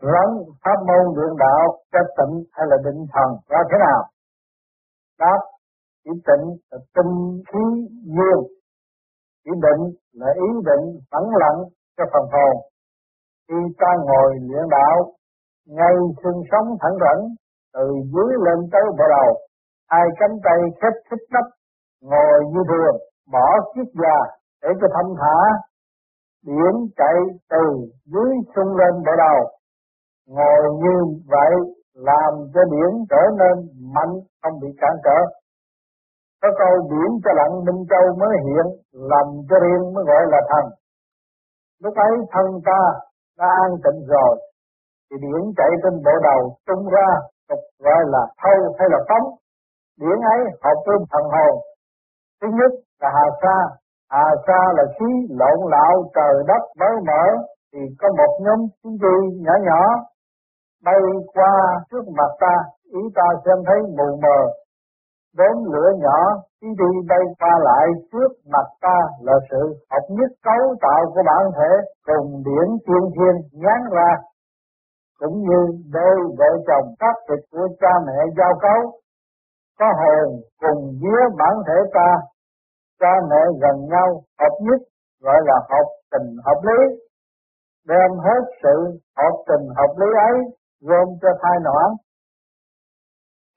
rắn, pháp môn luyện đạo cho tịnh hay là định thần, ra thế nào? Đáp, chỉ tịnh là tinh khí dương chỉ định là ý định vắng lặng cho phần hồn. Khi ta ngồi luyện đạo, ngay xương sống thẳng rảnh từ dưới lên tới bộ đầu, hai cánh tay khép khít nắp, ngồi như thường, bỏ chiếc già để cho thâm thả điểm chạy từ dưới sung lên bộ đầu ngồi như vậy làm cho điển trở nên mạnh, không bị cản trở. Có câu biển cho lặng, minh châu mới hiện làm cho riêng mới gọi là thần lúc ấy thân ta đã an tịnh rồi, thì điển chạy trên bộ đầu tung ra, tục gọi là thâu hay là phóng. Điển ấy hợp với thần hồn. Thứ nhất là hà sa. Hà sa là khí lộn lạo trời đất mới mở, thì có một nhóm chúng vi nhỏ nhỏ bay qua trước mặt ta ý ta xem thấy mù mờ. Đốm lửa nhỏ ý đi bay qua lại trước mặt ta là sự hợp nhất cấu tạo của bản thể cùng điển tiên thiên nhán ra. Cũng như đôi vợ chồng các thịt của cha mẹ giao cấu, có hồn cùng vía bản thể ta. Cha mẹ gần nhau, hợp nhất, gọi là hợp tình hợp lý, đem hết sự hợp tình hợp lý ấy gồm cho thai noãn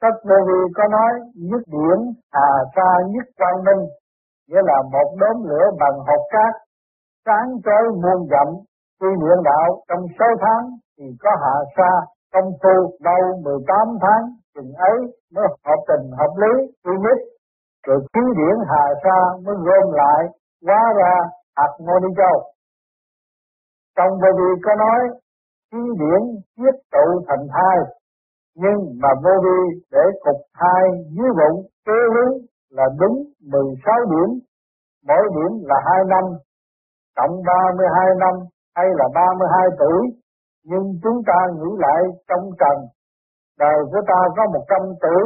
Tất vô vi có nói nhất điển hà sa nhất quang minh, nghĩa là một đốm lửa bằng hột cát, sáng chói muôn dặm, tuy niệm đạo trong sáu tháng thì có hạ sa công phu đâu 18 tháng, chừng ấy mới hợp tình hợp lý, quy nhất, rồi khí điển hà sa mới gom lại, hóa ra hạt ngô ni châu. Trong vô vi có nói, chi điển chiết tụ thành thai, nhưng mà vô vi để cục thai dưới bụng kế hướng là đúng 16 điểm, mỗi điểm là hai năm, cộng 32 năm hay là 32 tuổi, nhưng chúng ta nghĩ lại trong trần, đời của ta có 100 tuổi,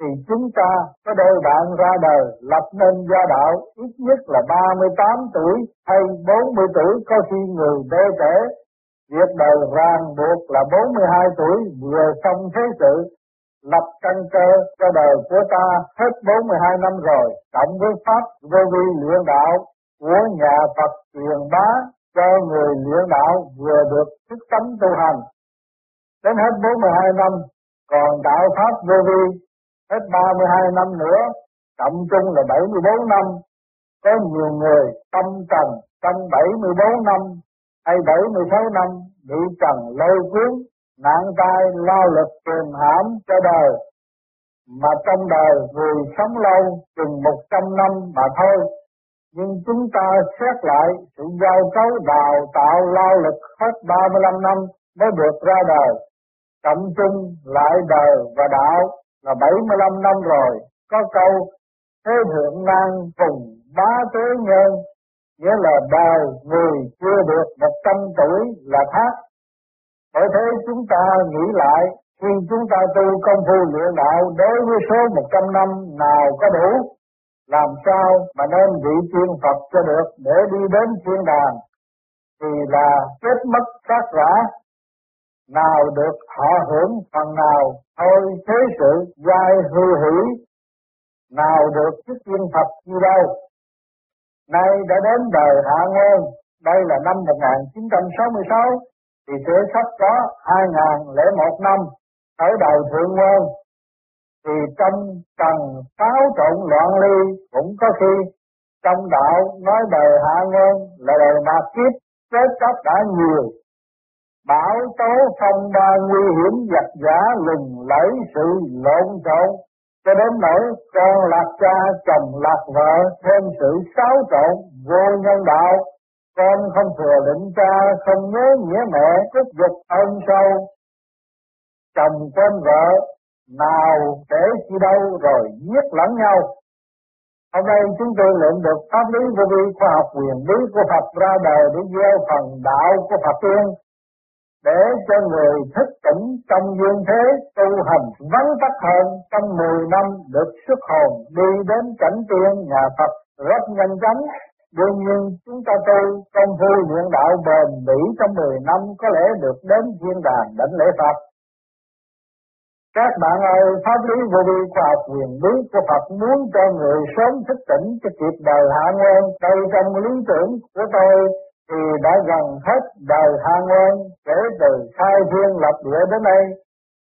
thì chúng ta có đôi bạn ra đời lập nên gia đạo ít nhất là 38 tuổi hay 40 tuổi có khi người đê trẻ Việc đời ràng buộc là 42 tuổi vừa xong thế sự, lập căn cơ cho đời của ta hết 42 năm rồi, cộng với Pháp vô vi luyện đạo của nhà Phật truyền bá cho người luyện đạo vừa được thức tấm tu hành. Đến hết 42 năm, còn đạo Pháp vô vi hết 32 năm nữa, cộng chung là 74 năm. Có nhiều người tâm trần trong 74 năm hay 76 năm bị trần lôi cuốn, nạn tai lao lực tìm hãm cho đời, mà trong đời người sống lâu chừng 100 năm mà thôi. Nhưng chúng ta xét lại sự giao cấu đào tạo lao lực hết 35 năm mới được ra đời. Cộng chung lại đời và đạo là 75 năm rồi. Có câu thế thượng nan cùng bá tế nhân nghĩa là đời người chưa được một trăm tuổi là thác. Bởi thế chúng ta nghĩ lại khi chúng ta tu công phu luyện đạo đối với số một trăm năm nào có đủ, làm sao mà nên vị tiên Phật cho được để đi đến thiên đàn? thì là chết mất sát rã, nào được họ hưởng phần nào thôi thế sự giai hư hủy, nào được chức tiên Phật như đâu Nay đã đến đời Hạ Nguyên, đây là năm 1966, thì sẽ sắp có 2001 năm, ở đầu Thượng Nguyên, thì trong tầng táo trộn loạn ly cũng có khi trong đạo nói đời Hạ Nguyên là đời mạt kiếp, chết chóc đã nhiều. Bão tố phong ba nguy hiểm giặc giả lừng lẫy sự lộn xộn cho đến nỗi con lạc cha, chồng lạc vợ, thêm sự xáo trộn, vô nhân đạo, con không thừa định cha, không nhớ nghĩa mẹ, cướp dục ân sâu. Chồng quên vợ, nào để chi đâu rồi giết lẫn nhau. Hôm nay chúng tôi luyện được pháp lý vô vi khoa học quyền lý của Phật ra đời để gieo phần đạo của Phật tiên để cho người thức tỉnh trong duyên thế tu hành vắng tắc hơn trong 10 năm được xuất hồn đi đến cảnh tiên nhà Phật rất nhanh chóng Đương nhiên chúng ta tu công phu luyện đạo bền bỉ trong 10 năm có lẽ được đến thiên đàng đảnh lễ Phật. Các bạn ơi, pháp lý vô vi khoa học quyền bí của Phật muốn cho người sớm thức tỉnh cho kịp đời hạ nguyên. Đây trong lý tưởng của tôi thì đã gần hết đời hạ nguyên, kể từ khai thiên lập địa đến nay,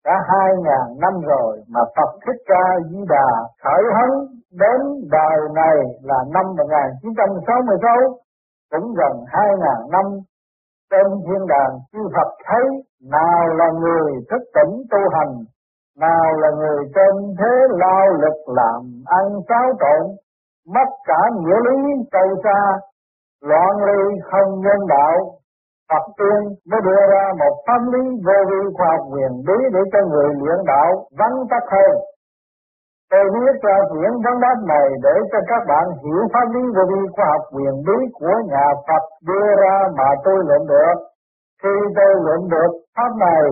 đã hai ngàn năm rồi mà Phật Thích Ca Di Đà khởi hấn đến đời này là năm 1966 cũng gần hai ngàn năm trên thiên đàng. Chư Phật thấy nào là người thức tỉnh tu hành, nào là người trên thế lao lực làm ăn xáo trộn, mất cả nghĩa lý sâu xa loạn ly không nhân đạo Phật tiên mới đưa ra một pháp lý vô vi khoa học quyền bí để cho người luyện đạo vắng tắt hơn. Tôi viết ra quyển vấn đáp này để cho các bạn hiểu pháp lý vô vi khoa học quyền bí của nhà Phật đưa ra mà tôi luận được. Khi tôi luận được pháp này,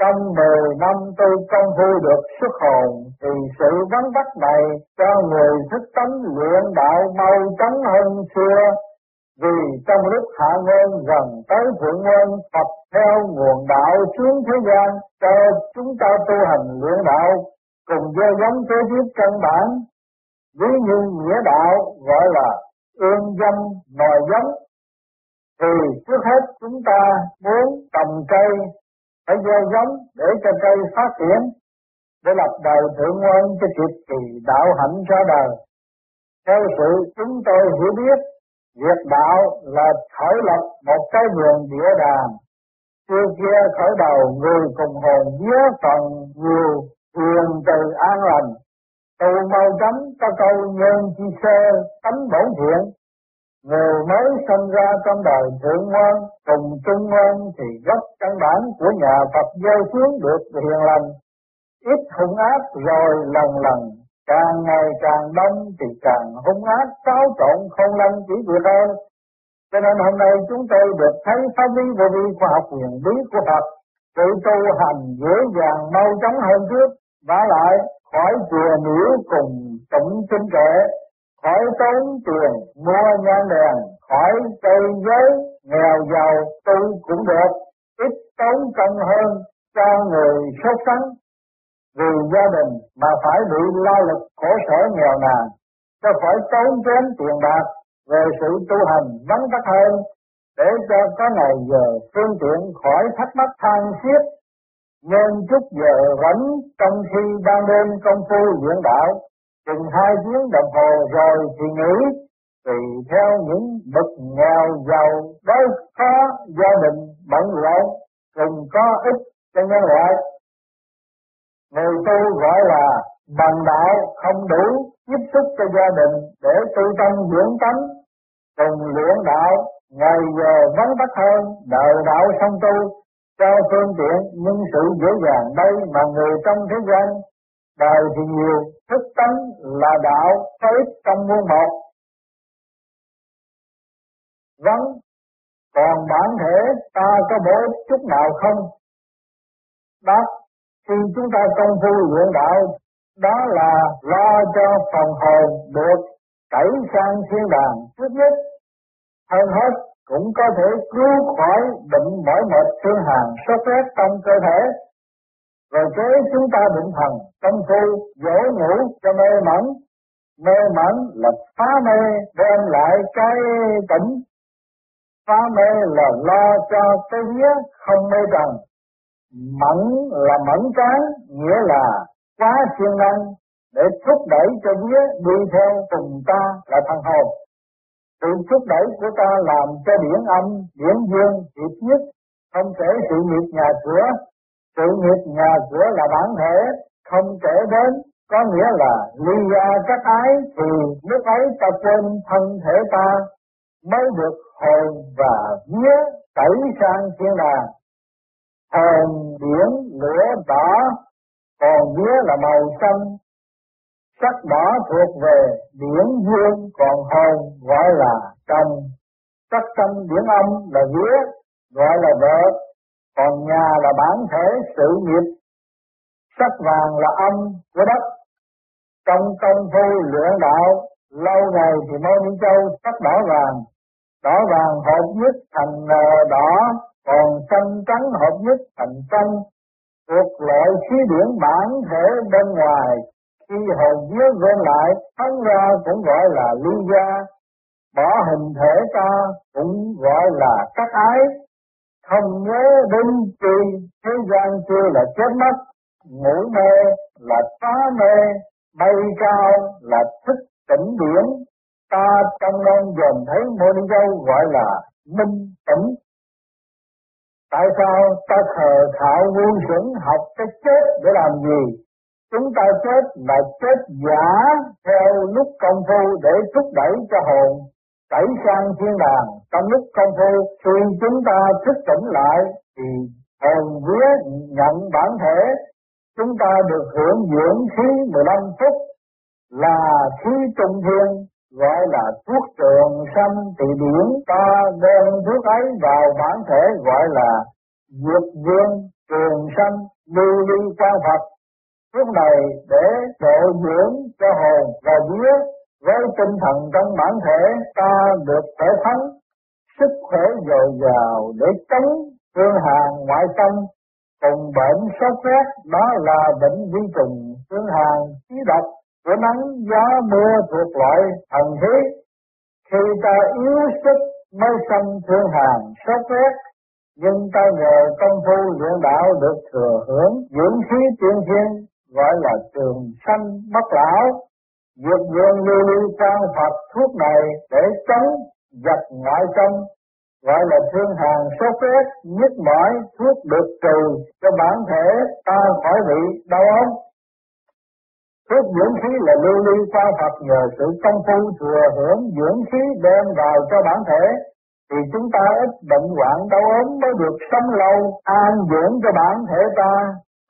trong 10 năm tôi công phu được xuất hồn thì sự vắng tắt này cho người thức tánh luyện đạo mau chóng hơn xưa vì trong lúc hạ nguyên gần tới thượng nguyên Phật theo nguồn đạo xuống thế gian, cho chúng ta tu hành luyện đạo, cùng gieo giống kế tiếp căn bản. Ví như nghĩa đạo gọi là ương dâm nòi giống, thì trước hết chúng ta muốn trồng cây, phải gieo giống để cho cây phát triển, để lập đời thượng nguyên cho kịp kỳ đạo hạnh ra đời. Theo sự chúng tôi hiểu biết Việc đạo là khởi lập một cái vườn địa đàng. Xưa kia khởi đầu, người cùng hồn vía phần nhiều quyền từ an lành. Tu mau chấm có câu nhân chi sơ tánh bổn thiện. Người mới sinh ra trong đời thượng ngoan cùng trung ngoan thì gốc căn bản của nhà Phật gieo xuống được hiền lành. Ít hung ác rồi lần lần càng ngày càng đông thì càng hung ác xáo trộn không lanh chỉ việc hơn cho nên hôm nay chúng tôi được thấy pháp lý vô vi khoa học quyền bí của Phật tự tu hành dễ dàng, mau chóng hơn trước và lại khỏi chùa miễu cùng tụng kinh kệ, khỏi tốn tiền, mua nhang đèn khỏi cây giới, nghèo giàu tu cũng được. Ít tốn công hơn cho người sốt sắng vì gia đình mà phải bị lao lực khổ sở nghèo nàn, cho phải tốn kém tiền bạc về sự tu hành vắng tắt hơn để cho có ngày giờ phương tiện khỏi thắc mắc than xiết nên chút giờ rảnh trong khi ban đêm công phu luyện đạo chừng hai tiếng đồng hồ rồi thì nghỉ tùy theo những bậc nghèo giàu đối khó gia đình bận rộn cùng có ích cho nhân loại. Người tu gọi là bằng đạo không đủ tiếp xúc cho gia đình để tu tâm dưỡng tánh, cùng luyện đạo, ngày giờ vắng tắt hơn, đời đạo xong tu, cho phương tiện nhưng sự dễ dàng. Đây mà người trong thế gian, đời thì nhiều, thức tánh là đạo, có ít trong muôn một. Vắng còn bản thể ta có bổ chút nào không? Đáp khi chúng ta công phu luyện đạo, đó là lo cho phần hồn được tẩy sang thiên đàng trước nhất. Hơn hết, cũng có thể cứu khỏi bệnh mỏi mệt thương hàn sốt rét trong cơ thể. Rồi kế chúng ta định thần công phu dỗ ngủ cho mê mẩn. Mê mẩn là phá mê, đem lại cái tỉnh. Phá mê là lo cho cái vía không mê trần. Mẫn là mẫn cán, nghĩa là quá siêng năng để thúc đẩy cho vía đi theo cùng ta là thằng hồn. Sự thúc đẩy của ta làm cho điển âm, điển dương hiệp nhất, không kể sự nghiệp nhà cửa. Sự nghiệp nhà cửa là bản thể, không kể đến, có nghĩa là ly ra các ái thì lúc ấy ta quên thân thể ta mới được hồn và vía tẩy sang thiên đàng hồn điển lửa đỏ còn vía là màu xanh. Sắc đỏ thuộc về điển dương còn hồn gọi là trần sắc xanh điển âm là vía gọi là vợ. Còn nhà là bản thể sự nghiệp. Sắc vàng là âm của đất. Trong công phu luyện đạo lâu ngày thì môn Ni Châu sắc đỏ vàng, đỏ vàng hợp nhất thành đỏ, xanh trắng hợp nhất thành xanh. Thuộc loại khí điển bản thể bên ngoài, khi hồn vía gom lại, thắng ra cũng gọi là ly gia, bỏ hình thể ta cũng gọi là cắt ái, không nhớ đến chi thế gian chưa là chết mất, ngủ mê là phá mê, bay cao là thức tỉnh điển, ta trong nên dần thấy môn dâu gọi là minh tỉnh. Tại sao ta thờ thảo ngu xuẩn học cái chết để làm gì? Chúng ta chết là chết giả theo lúc công phu để thúc đẩy cho hồn tẩy sang thiên đàng. Trong lúc công phu, khi chúng ta thức tỉnh lại, thì hồn vía nhận bản thể chúng ta được hưởng dưỡng khí 15 phút là khí trung thiên gọi là thuốc trường sanh thì điển. Ta đem thuốc ấy vào bản thể gọi là dược viên trường sanh lưu ly quan Phật. Thuốc này để độ dưỡng cho hồn và vía với tinh thần trong bản thể ta được thể thắng sức khỏe dồi dào để chống thương hàng ngoại xâm. Cùng bệnh sốt rét, đó là bệnh vi trùng thương hàng khí độc của nắng gió mưa thuộc loại thần khí. Khi ta yếu sức mới sanh thương hàn, sốt rét, nhưng ta nhờ công phu luyện đạo được thừa hưởng, dưỡng khí tiên thiên, gọi là trường sanh bất lão. Dược vương lưu lưu trang Phật thuốc này để chống giật ngoại tâm gọi là thương hàn, sốt rét, nhức mỏi, thuốc được trừ cho bản thể ta khỏi bị đau ốm thuốc dưỡng khí là lưu ly qua Phật nhờ sự công phu thừa hưởng dưỡng khí đem vào cho bản thể thì chúng ta ít bệnh hoạn đau ốm mới được sống lâu an dưỡng cho bản thể ta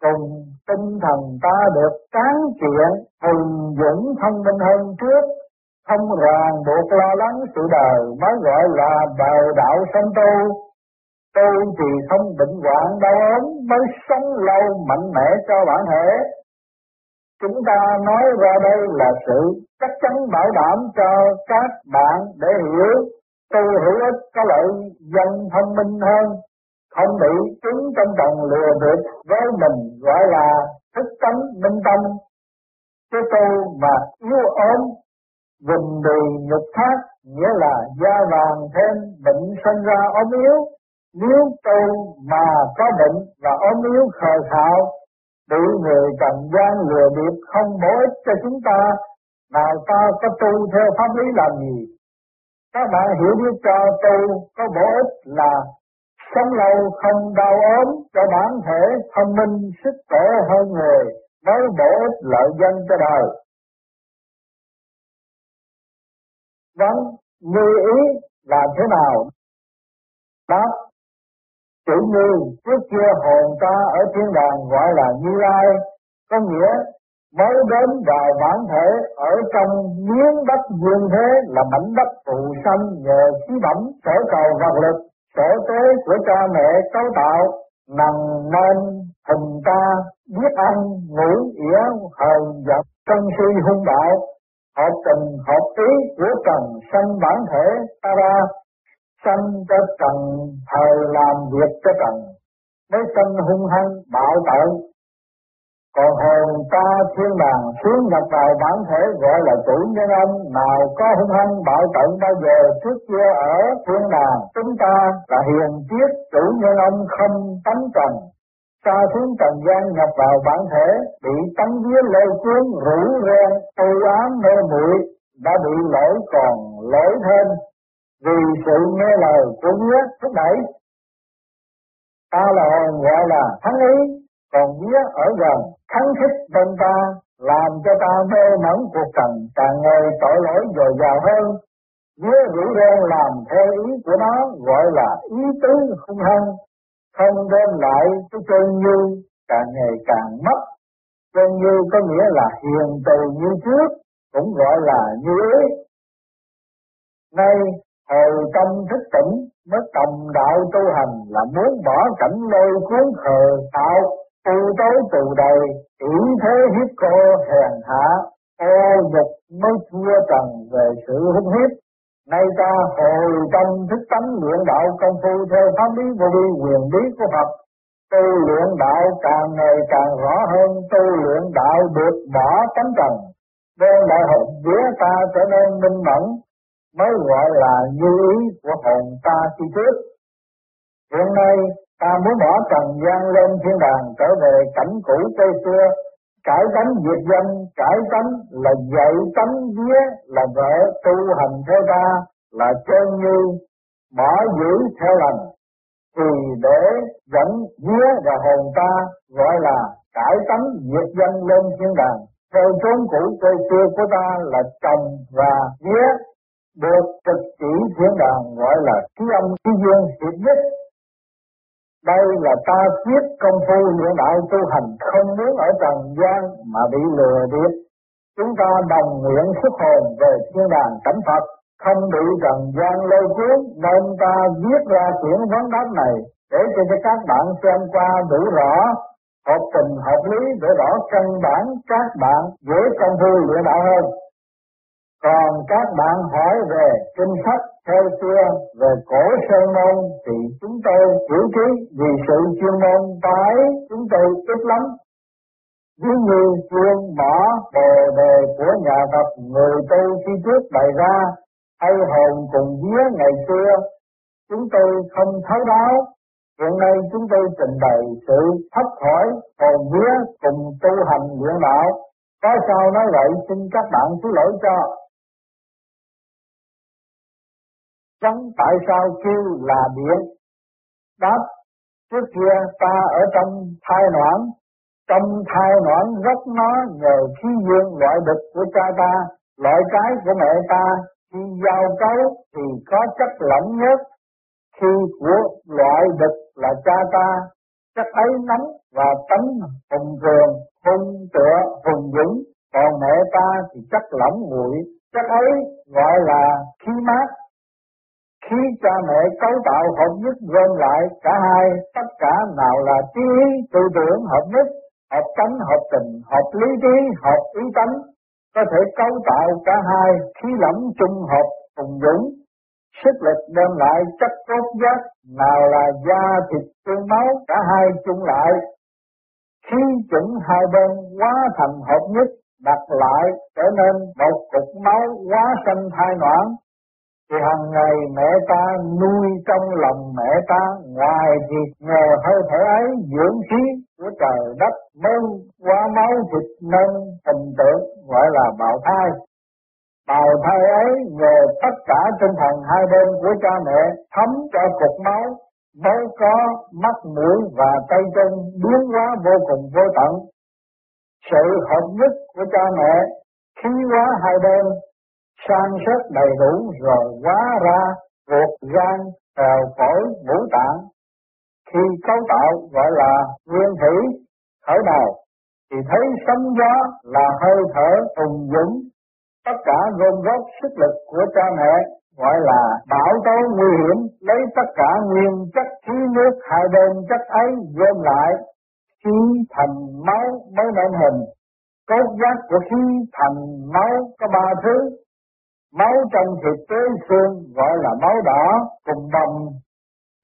cùng tinh thần ta được tráng kiện, hùng dưỡng thông minh hơn trước không ràng buộc lo lắng sự đời mới gọi là đời đạo sanh tu. Tu thì không bệnh hoạn đau ốm mới sống lâu mạnh mẽ cho bản thể chúng ta nói ra đây là sự chắc chắn bảo đảm cho các bạn để hiểu tu hữu ích có lợi dân thông minh hơn không bị chúng trong đồng lừa bịp với mình gọi là thức tánh minh tâm cái tu mà yếu ốm vùng đùi nhục thác nghĩa là da vàng thêm bệnh sinh ra ốm yếu. Nếu tu mà có bệnh và ốm yếu khờ khạo, bị người trần gian lừa bịp không bổ ích cho chúng ta, mà ta có tu theo pháp lý làm gì? Các bạn hiểu biết cho tu có bổ ích là sống lâu không đau ốm cho bản thể thông minh sức khỏe hơn người mới bổ ích lợi dân cho đời. Vâng, như ý là thế nào? Đáp, Tự như trước kia hồn ta ở thiên đàng gọi là Như Lai, có nghĩa mới đến vào bản thể ở trong miếng đất dương thế là mảnh đất phù sanh nhờ khí bẩm sở cầu vật lực sở tế của cha mẹ cấu tạo nằm nên hình ta biết ăn ngủ ỉa hờn giận sân si hung bạo. Hợp tình hợp ý của trần sanh bản thể ta ra sanh cho trần thời làm việc cho trần mới sanh hung hăng, bạo tội, còn hồn ta thiên đàng xuống nhập vào bản thể gọi là chủ nhân ông nào có hung hăng, bạo tận bao giờ, trước kia ở thiên đàng, chúng ta là hiền triết, chủ nhân ông không tánh trần. Ta xuống trần gian nhập vào bản thể, bị tánh vía lôi cuốn rủ ren tôi ám mê muội, đã bị lỗi còn lỗi thêm vì sự nghe lời của nghĩa thúc đẩy, ta là hồn gọi là thắng ý, còn nghĩa ở gần thắng thích bên ta, làm cho ta mê mẩn cuộc trần càng ngày tội lỗi dồi dào hơn. Nghĩa rủ ren làm theo ý của nó, gọi là ý tứ hung hăng, không đem lại cái chân như càng ngày càng mất. Chân như có nghĩa là hiền từ như trước, cũng gọi là như ý. Nay Ờ, hồi tâm thức tỉnh mới tầm đạo tu hành là muốn bỏ cảnh lôi cuốn khờ tạo tu tối tù đầy ý thế hiếp cô hèn hạ ô nhục mới chưa trần về sự hung hiếp. Nay ta hồi tâm thức tánh luyện đạo công phu theo pháp lý vô vi quyền bí của Phật. Tu luyện đạo càng ngày càng rõ hơn, tu luyện đạo được bỏ tánh trần, đem đại học vía ta trở nên minh mẫn, mới gọi là như ý của hồn ta khi trước. Hiện nay ta muốn bỏ trần gian lên thiên đàng trở về cảnh cũ cây xưa, cải tánh diệt danh, cải tánh là dạy tánh vía, là vợ tu hành theo ta, là chân như bỏ giữ theo lành, thì để dẫn vía và hồn ta gọi là cải tánh diệt danh lên thiên đàng. Theo chốn cũ cây xưa của ta là chồng và vía được trực chỉ thiên đàng gọi là khí âm khí dương hiệp nhất đây là ta biết công phu luyện đại tu hành không muốn ở trần gian mà bị lừa điệp. Chúng ta đồng nguyện xuất hồn về thiên đàng cảnh Phật, không bị trần gian lôi cuốn nên ta viết ra quyển vấn đáp này để cho các bạn xem qua đủ rõ hợp tình hợp lý để rõ căn bản các bạn dễ công phu luyện đạo hơn. Còn các bạn hỏi về kinh sách theo xưa, về cổ sơn môn, thì chúng tôi chủ trí vì sự chuyên môn phải chúng tôi ít lắm. Ví như chuyên bỏ bề đề của nhà Phật, người tu khi trước bày ra, hay hồn cùng vía ngày xưa, chúng tôi không thấu đáo Hiện nay chúng tôi trình bày sự thấp khỏi, hồn vía cùng tu hành luyện đạo. Có sao nói vậy, xin các bạn thứ lỗi cho. Trắng tại sao kêu là điện? Đáp, trước kia ta ở trong thai noãn, trong thai noãn rất nó nhờ khí dương loại đực của cha ta, loại cái của mẹ ta, khi giao cấu thì có chất lỏng nhất, khi của loại đực là cha ta, chất ấy nóng và tánh hùng cường, hung tựa, hùng dũng, còn mẹ ta thì chất lỏng nguội, chất ấy gọi là khí mát, khi cha mẹ cấu tạo hợp nhất gom lại cả hai, tất cả nào là trí lý, tư tưởng hợp nhất, hợp tánh, hợp tình, hợp lý trí, hợp ý tánh, có thể cấu tạo cả hai khí lẫm trung hợp cùng dũng, sức lực đem lại chất cốt giác, nào là da thịt tương máu, cả hai chung lại. khi chuẩn hai bên hóa thành hợp nhất, đặt lại trở nên một cục máu hóa sanh thai noãn, thì hàng ngày mẹ ta nuôi trong lòng mẹ ta, ngoài việc nhờ hơi thở ấy dưỡng khí của trời đất mới qua máu thịt nên hình tượng, gọi là bào thai. Bào thai ấy nhờ tất cả tinh thần hai bên của cha mẹ thấm cho cục máu. Mới có mắt, mũi và tay chân biến hóa vô cùng vô tận. Sự hợp nhất của cha mẹ khí hóa hai bên san sớt đầy đủ rồi hóa ra ruột gan tèo phổi ngũ tạng. Khi cấu tạo gọi là nguyên thủy khởi đầu thì thấy sấm gió là hơi thở hùng dũng. Tất cả gồm góp sức lực của cha mẹ gọi là bảo tố nguy hiểm, lấy tất cả nguyên chất khí nước hai bên chất ấy gom lại, khí thành máu mới nên hình. Cốt giác của khí thành máu có ba thứ. Máu trong thịt tế xương gọi là máu đỏ, cùng đồng,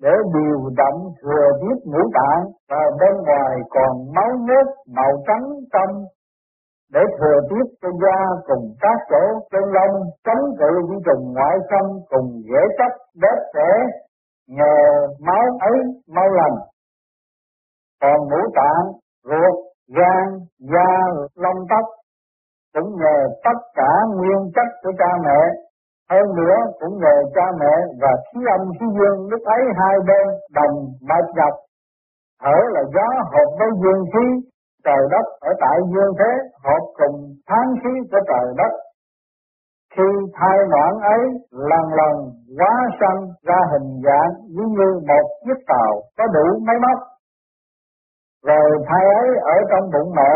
để điều động thừa tiếp ngũ tạng, và bên ngoài còn máu nước màu trắng trong, để thừa tiếp cho da cùng các chỗ chân lông, chống cự vi trùng ngoại xâm cùng dễ chấp đết sẽ nhờ máu ấy mau lành. Còn ngũ tạng ruột, gan, da, lông tóc cũng nhờ tất cả nguyên chất của cha mẹ. Hơn nữa cũng nhờ cha mẹ và khí âm khí dương, lúc ấy hai bên đồng mạch nhập thở là gió hợp với dương khí, trời đất ở tại dương thế, hợp cùng tháng khí của trời đất. Khi thai noãn ấy, lần lần hóa sanh ra hình dạng giống như một chiếc tàu có đủ máy móc. Rồi thai ấy ở trong bụng mẹ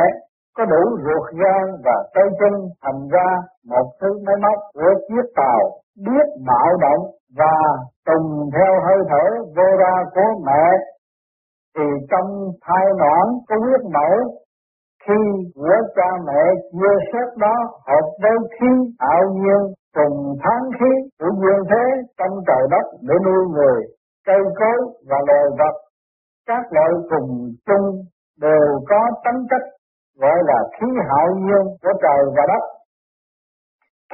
có đủ ruột gan và tay chân thành ra một thứ máy móc của chiếc tàu biết bạo động và tùng theo hơi thở vô ra của mẹ thì trong thai nõn có huyết mẫu khi của cha mẹ chia sớt đó hợp với khí ảo nhiên cùng tháng khí của duyên thế trong trời đất để nuôi người, cây cối và loài vật. Các loại cùng chung đều có tính chất gọi là khí hậu nhiên của trời và đất.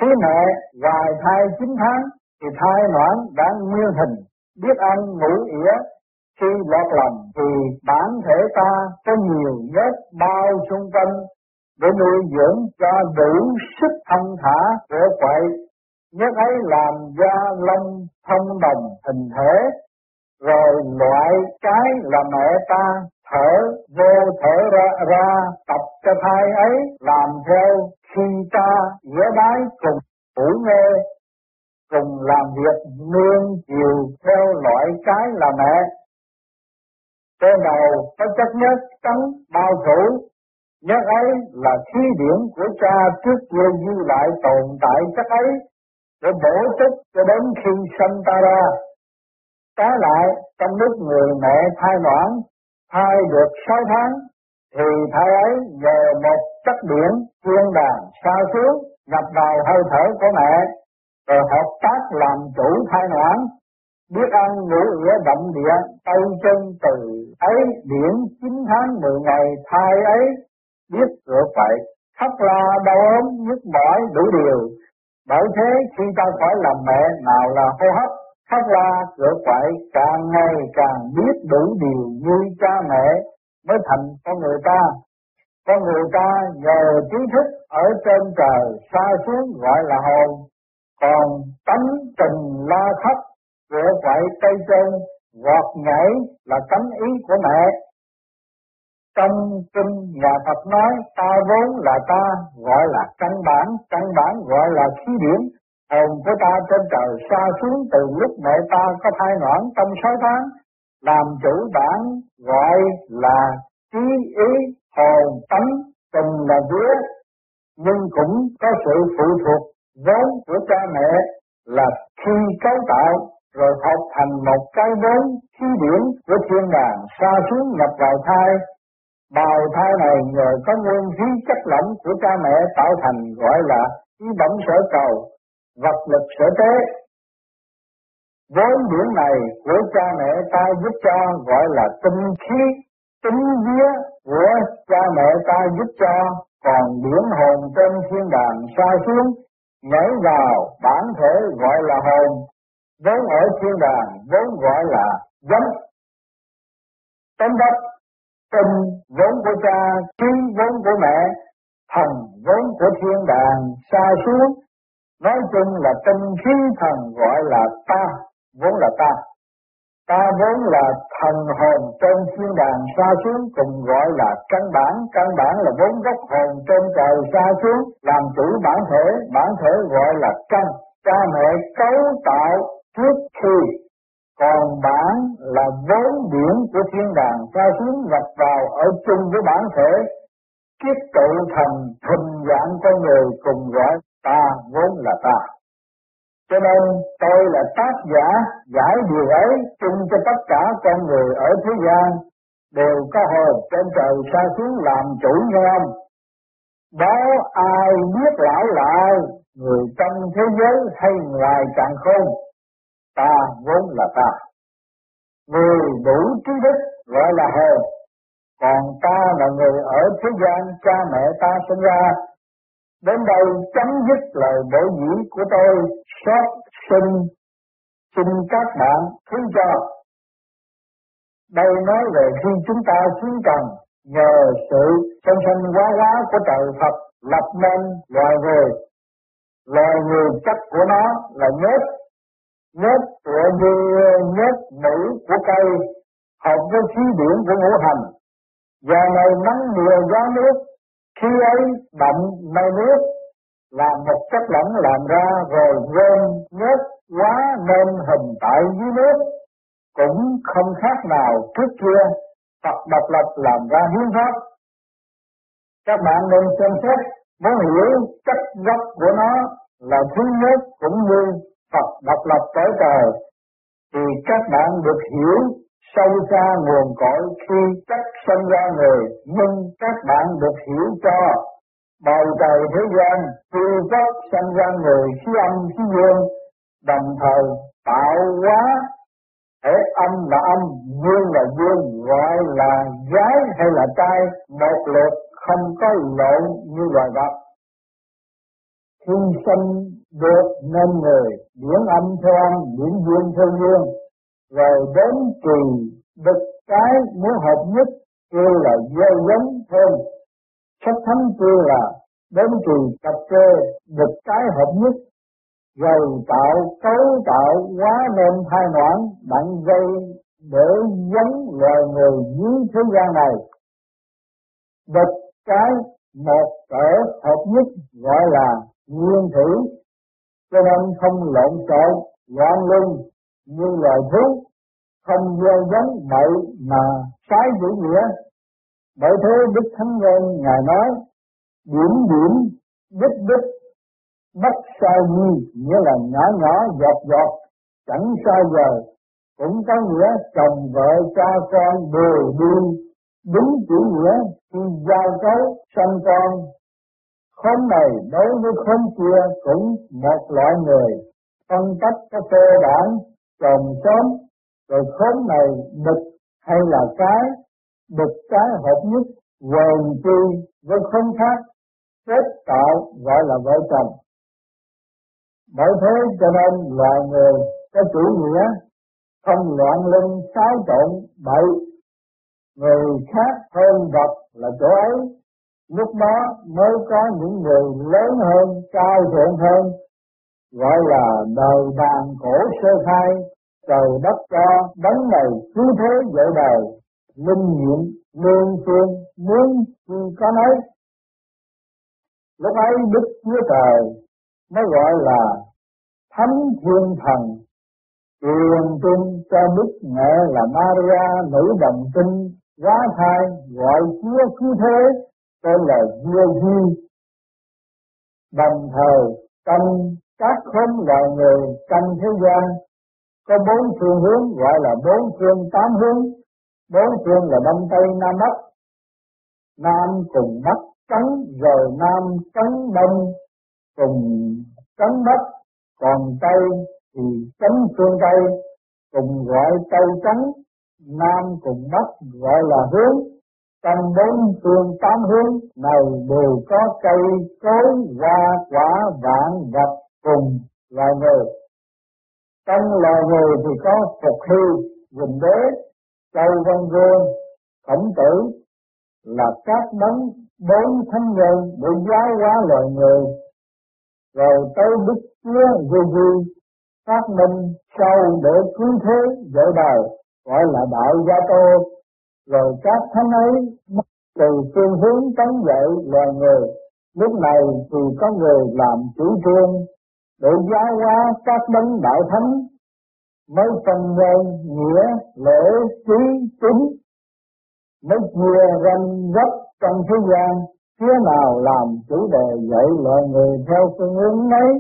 Khi mẹ hoài thai 9 tháng thì thai noãn đã nguyên hình, biết ăn ngủ ỉa khi lọt lòng thì bản thể ta có nhiều nhất bao xung quanh để nuôi dưỡng cho đủ sức thanh thả của quậy. Nhất ấy làm da lông thông đồng hình thể, rồi loại cái là mẹ ta thở vô thở ra, ra tập cho thai ấy làm theo khi ta giữa bái cùng ngủ nghe cùng làm việc nương chiều theo loại cái là mẹ. Cơ đầu có chất nhất tấn bao phủ nhất ấy là khí điển của cha trước kia dư lại tồn tại chất ấy để bổ túc cho đến khi sanh ta ra trái lại trong lúc người mẹ thai noãn thai được sáu tháng thì thai ấy nhờ một chất điển chuyên đàn sao xuống nhập vào hơi thở của mẹ rồi hợp tác làm chủ thai noãn biết ăn ngủ ỉa động, địa tay chân từ ấy điển chín tháng mười ngày thai ấy biết rửa vậy khóc la đau ốm nhức mỏi đủ điều. Bởi thế khi ta phải làm mẹ nào là hô hấp Phát la rửa quậy càng ngày càng biết đủ điều như cha mẹ mới thành con người ta. Con người ta nhờ trí thức ở trên trời xa xuống gọi là hồn, còn tánh tình la khóc rửa quậy tay chân gọt nhảy là tánh ý của mẹ. Trong kinh nhà Phật nói, ta vốn là ta, gọi là căn bản căn bản gọi là khí điển hồn của ta trên trời xa xuống từ lúc mẹ ta có thai noãn trong sáu tháng làm chủ bản gọi là trí ý hồn tánh tình là vía nhưng cũng có sự phụ thuộc vốn của cha mẹ là khi cấu tạo rồi hợp thành một cái vốn khí điển của thiên đàng xa xuống nhập vào thai. Bào thai này nhờ có nguyên khí chất lỏng của cha mẹ tạo thành gọi là khí bẩm sở cầu, vật lực sở tế. Vốn điển này của cha mẹ ta giúp cho gọi là tinh khí, tính vía của cha mẹ ta giúp cho, còn điển hồn trên thiên đàng xa xuống, nhảy vào bản thể gọi là hồn, vốn ở thiên đàng vốn gọi là giống tâm đất tình vốn của cha trí vốn của mẹ thần vốn của thiên đàng xa xuống nói chung là tinh khí thần gọi là ta, vốn là ta. Ta vốn là thần hồn trên thiên đàng xa xuống cùng gọi là căn bản. Căn bản là vốn gốc hồn trên trời xa xuống, làm chủ bản thể. Bản thể gọi là căn. Cha mẹ cấu tạo trước khi. Còn bản là vốn điển của thiên đàng xa xuống, nhập vào ở chung với bản thể. Kiết tự thành thuần dạng con người cùng gọi ta vốn là ta cho nên tôi là tác giả giải điều ấy chung cho tất cả con người ở thế gian đều có hồn trên trời xa xuống làm chủ nghe đó ai biết lão lại người trong thế giới hay ngoài càng không? ta vốn là ta. Người đủ trí đức gọi là hồn, còn ta là người ở thế gian cha mẹ ta sinh ra. Đến đây chấm dứt lời bổ diễn của tôi, xót xin xin các bạn thứ cho. Đây nói về khi chúng ta xuống trần, nhờ sự sanh sanh quá hóa của trời Phật lập nên loài người. Loài người chất của nó là nhớt nhớt tựa như nhớt nữ của cây hợp với khí điển của ngũ hành và này nắng mưa gió nước khi ấy đậm mây nước là một chất lỏng làm ra rồi gom nhớt quá nên hình tại dưới nước. Cũng không khác nào trước kia Phật độc lập làm ra hiến pháp. Các bạn nên xem xét, muốn hiểu chất gốc của nó là thứ nhất cũng như Phật độc lập tới trời, thì các bạn được hiểu sâu xa nguồn cội khi chắc sinh ra người nhưng các bạn được hiểu cho. Bầu trời thế gian tiêu pháp sinh ra người khí âm khí dương, đồng thời tạo hóa. Thể âm là âm, dương là dương, gọi là gái hay là trai, một lượt không có lộn như loài vật. Khi sinh được nên người điển âm theo âm điển dương theo dương rồi đến trì đực cái muốn hợp nhất, kêu là gieo giống thêm. Sách thánh kêu là đến trì tập kê đực cái hợp nhất rồi tạo, cấu tạo quá nên hai noãn, đặng gây để giống loài người dưới thế gian này. Đực cái một cỡ hợp nhất gọi là nguyên thủy, cho nên không lộn xộn, loạn lưng như loài thú không gieo giống bậy mà trái dữ nghĩa. Bởi thế đức thánh nhân, ngài nói, điểm điểm đích đích, bất sai nhi, nghĩa là nhỏ nhỏ, giọt giọt, chẳng sai giờ. Cũng có nghĩa chồng, vợ, cha, con đều đi đúng chữ nghĩa, khi giao cấu, sanh con. Khốn này đối với khốn kia cũng một loại người. Phân cách có cơ bản tròn xóm rồi khóm này đực hay là cái đực cái hợp nhất, quần chi với không khác, kết tạo gọi là vợ chồng. Bởi thế cho nên loài người có chủ nghĩa, không loạn lên xáo trộn, bậy. Người khác hơn vật là chỗ ấy, lúc đó mới có những người lớn hơn, cao thượng hơn gọi là đời bàn cổ sơ khai, trời đất cho đấng này cứ thế dạy đời, linh nghiệm, lương phương, muốn chi có nói lúc ấy đức chúa trời mới gọi là thánh thiên thần, truyền tin cho đức mẹ là Maria, nữ đồng tinh quá thai, gọi chúa cứu thế, tên là Giê-xu đồng thời, trong các không loài người trong thế gian có bốn phương hướng, gọi là bốn phương tám hướng. Bốn phương là đông tây nam bắc, nam cùng bắc trắng rồi nam trắng đông cùng trắng bắc. Còn tây thì trắng phương tây, cùng gọi tây trắng nam cùng bắc gọi là hướng. Trong bốn phương tám hướng này đều có cây cối, hoa, quả, vạn vật cùng loài người. Trong loài người thì có phục hư quỳnh đế, châu văn vương khổng tử, là các đấng bốn thánh nhân để giáo hóa loài người. Rồi tới đức chúa giêsu phát minh sau để cứu thế dễ đời, gọi là đạo gia tô. Rồi các thánh ấy từ phương hướng tấn dạy loài người. Lúc này thì có người làm chủ trương để giáo hóa các đấng đạo thánh mới phần nhân nghĩa, lễ, trí, tính, mới chia ranh gốc trong thế gian phía nào làm chủ đề dạy loài người theo phương hướng ấy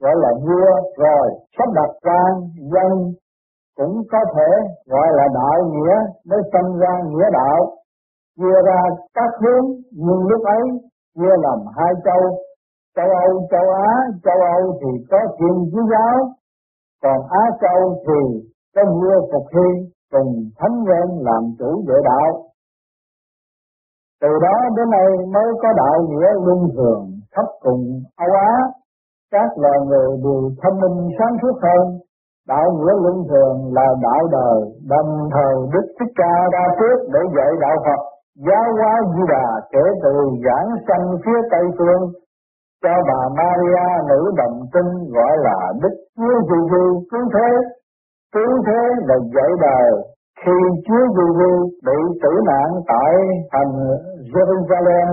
gọi là vua rồi sắp đặt ra dân cũng có thể gọi là đạo nghĩa, mới sinh ra nghĩa đạo, chia ra các hướng, nhưng lúc ấy chia làm hai châu châu Âu, châu Á, châu Âu thì có thiên chúa giáo, còn Á châu thì có vua phục hy cùng thánh nhân làm chủ vệ đạo. Từ đó đến nay mới có đạo nghĩa luân thường khắp cùng Âu Á. Các loài người đều thông minh sáng suốt hơn. Đạo nghĩa luân thường là đạo đời đồng thời đức thích ca ra trước để dạy đạo phật, giáo hóa di đà kể từ giảng sanh phía tây phương cho bà Maria nữ đồng tinh gọi là đức chúa giêsu cứu thế cứu thế là dạy đời khi chúa giêsu bị tử nạn tại thành Jerusalem.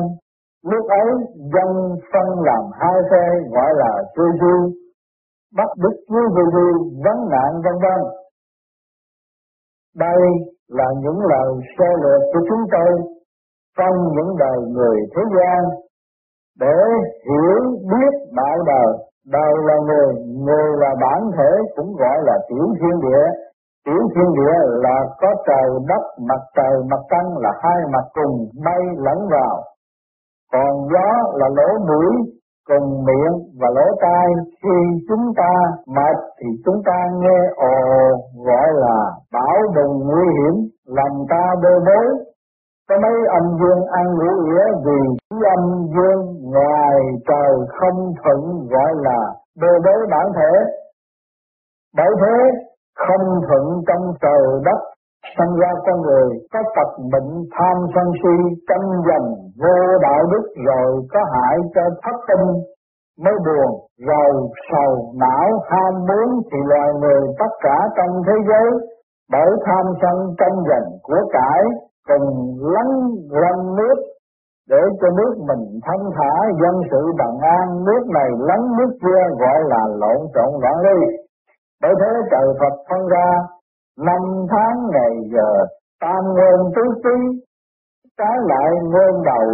Lúc ấy, dân phân làm hai phe gọi là Giêsu bắt Đức Chúa Giêsu vấn nạn vân vân. Đây là những lời sơ lược của chúng tôi trong những đời người thế gian để hiểu biết bạn đời. Đời là người, người là bản thể cũng gọi là tiểu thiên địa. tiểu thiên địa là có trời đất mặt trời mặt trăng là hai mặt cùng bay lẫn vào còn gió là lỗ mũi cùng miệng và lỗ tai khi chúng ta mệt thì chúng ta nghe ồ gọi là bão bùng nguy hiểm làm ta bê bối có mấy âm dương ăn ngủ nghĩa vì khí âm dương ngoài trời không thuận gọi là bê đối bản thể. Bởi thế, không thuận trong trời đất sinh ra con người, có tật bệnh tham sân si, tranh giành, vô đạo đức, rồi có hại cho thất tinh. Mới buồn, rồi sầu não, ham muốn thì loài người tất cả trong thế giới, bởi tham sân tranh giành của cải cùng lắng lăn nước để cho nước mình thanh thả dân sự bằng an. Nước này lắng, nước kia gọi là lộn trộn loạn ly. Bởi thế trời Phật phân ra, năm tháng ngày giờ, tam nguyên tứ trí, trái lại nguyên đầu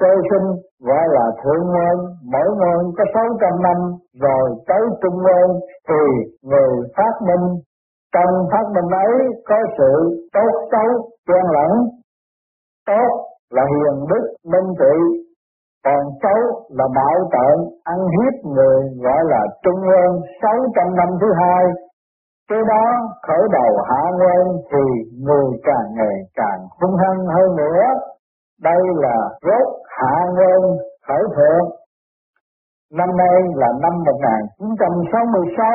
sơ sinh, gọi là thượng nguyên mỗi nguyên có sáu trăm năm, rồi tới trung nguyên thì người phát minh trong phát mình ấy có sự tốt xấu chen lẫn tốt là hiền đức, minh trị. Còn xấu là bạo tợn ăn hiếp người, gọi là trung nguyên sáu trăm năm thứ hai. Cái đó khởi đầu hạ nguyên thì người càng ngày càng hung hăng hơn nữa. Đây là rốt hạ nguyên khởi thượng. Năm nay là năm 1966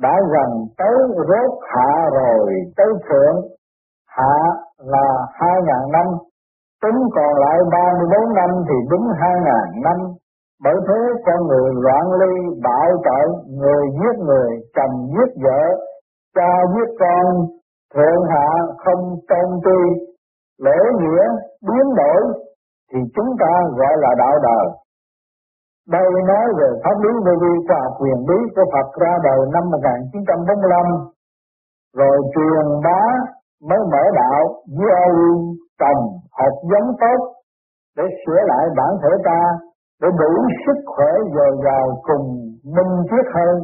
đã gần tới rốt hạ rồi tới thượng. Hạ là hai ngàn năm tính còn lại 34 năm thì đúng hai ngàn năm. Bởi thế con người loạn ly bạo tội người giết người chồng giết vợ cha giết con thượng hạ không tôn ti, lễ nghĩa biến đổi thì chúng ta gọi là đạo đời đây nói về pháp lý vô vi và quyền bí của Phật ra đời năm 1945 rồi truyền bá mới mở đạo gieo trồng hạt giống tốt để sửa lại bản thể ta, để đủ sức khỏe dồi dào cùng minh triết hơn,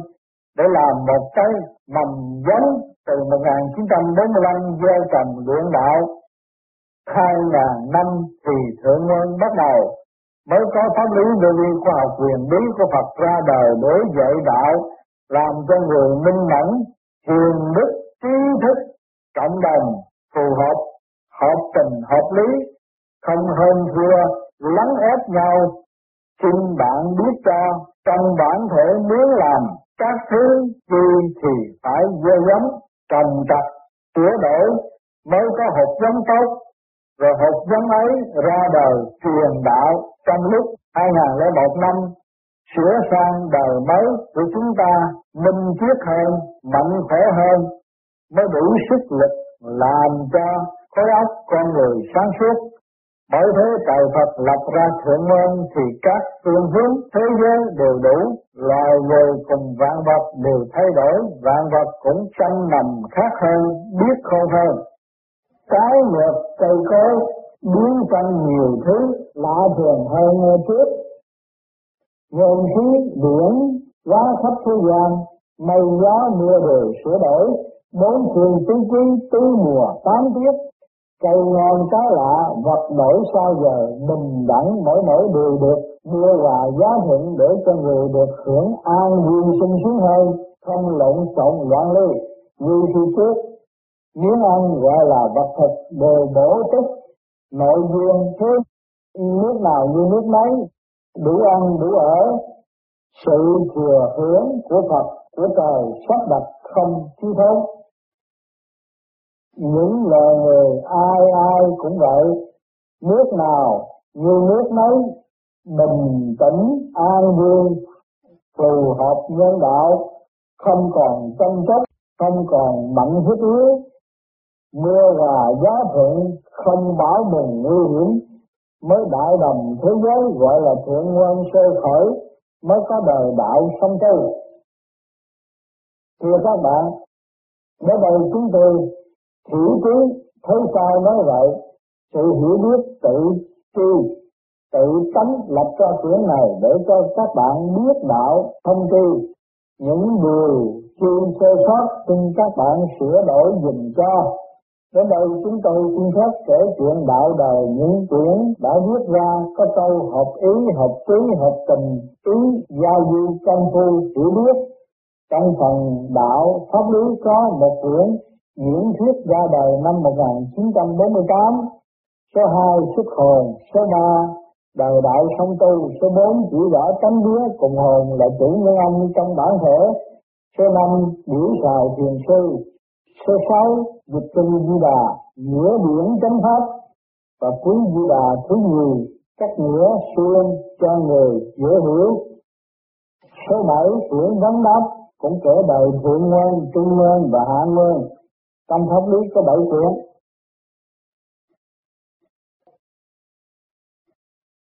để làm một cái mầm giống từ 1945 gieo trồng luyện đạo. Hai ngàn năm thì thượng nguyên bắt đầu mới có pháp lý về vi khoa học quyền bí của Phật ra đời để dạy đạo, làm cho người minh mẫn hiền đức, trí thức, cộng đồng phù hợp hợp tình, hợp lý. Không hơn thua lắng ép nhau xin bạn biết cho, trong bản thể muốn làm các thứ gì thì phải gieo giống, trồng trật sửa đổi, mới có hột giống tốt rồi hột giống ấy ra đời truyền đạo trong lúc 2001 năm sửa sang đời mới của chúng ta minh triết hơn mạnh khỏe hơn mới đủ sức lực làm cho khối óc con người sáng suốt bởi thế trời Phật lập ra thượng môn thì các phương hướng thế giới đều đủ, loài người cùng vạn vật đều thay đổi, vạn vật cũng chăm nằm khác hơn, biết khôn hơn. Trái ngược cây cối biến thành nhiều thứ lạ thường hơn nghe trước. Nguồn khí biển gió khắp thế gian, mây gió mưa đều sửa đổi, bốn phương tứ quý tứ mùa tám tiết Cây ngon trái lạ, vật đổi sao giờ, bình đẳng mỗi mỗi đều được, mưa hòa giá thuận để cho người được hưởng an vui sung sướng hơn, không lộn xộn loạn ly. Như khi trước, nếu ăn gọi là vật thực đều bổ túc, nội duyên thế nước nào như nước mấy, đủ ăn đủ ở, sự thừa hưởng của Phật của trời sắp đặt không chi thốn. Những lời người ai ai cũng vậy. Nước nào như nước mấy bình tĩnh an vui phù hợp nhân đạo không còn tranh chấp không còn mạnh huyết yếu mưa và giá thuận không bảo mình nguy hiểm, mới đại đồng thế giới gọi là thượng nguyên sơ khởi, mới có đời đạo song tu thưa các bạn đến đây chúng tôi hiểu trí thấy sao nói vậy, sự hiểu biết tự tri, tự tánh lập ra quyển này để cho các bạn biết đạo, thông tri, những điều chưa sơ sót xin các bạn sửa đổi dùm cho. Đến đây chúng tôi xin phép kể chuyện đạo đời những quyển đã viết ra có câu hợp ý, hợp trí, hợp tình, ý, giao du, công phu, hiểu biết. Trong phần đạo pháp lý có một quyển diễn thuyết ra đời năm 1948, số 2 xuất hồn, số 3 đời đạo song tu, số 4 chỉ rõ tánh vía cùng hồn là chủ nhân âm trong bản thể, số 5 biểu sào thiền sư, Thứ sáu, dịch kinh di đà, nghĩa điển chấm pháp và quý di đà thứ nhì, các nghĩa xuyên cho người dễ hiểu. Số bảy quyển vấn đáp cũng kể đời thượng nguyên, trung nguyên và hạ nguyên. Trong pháp lý có bảy quyển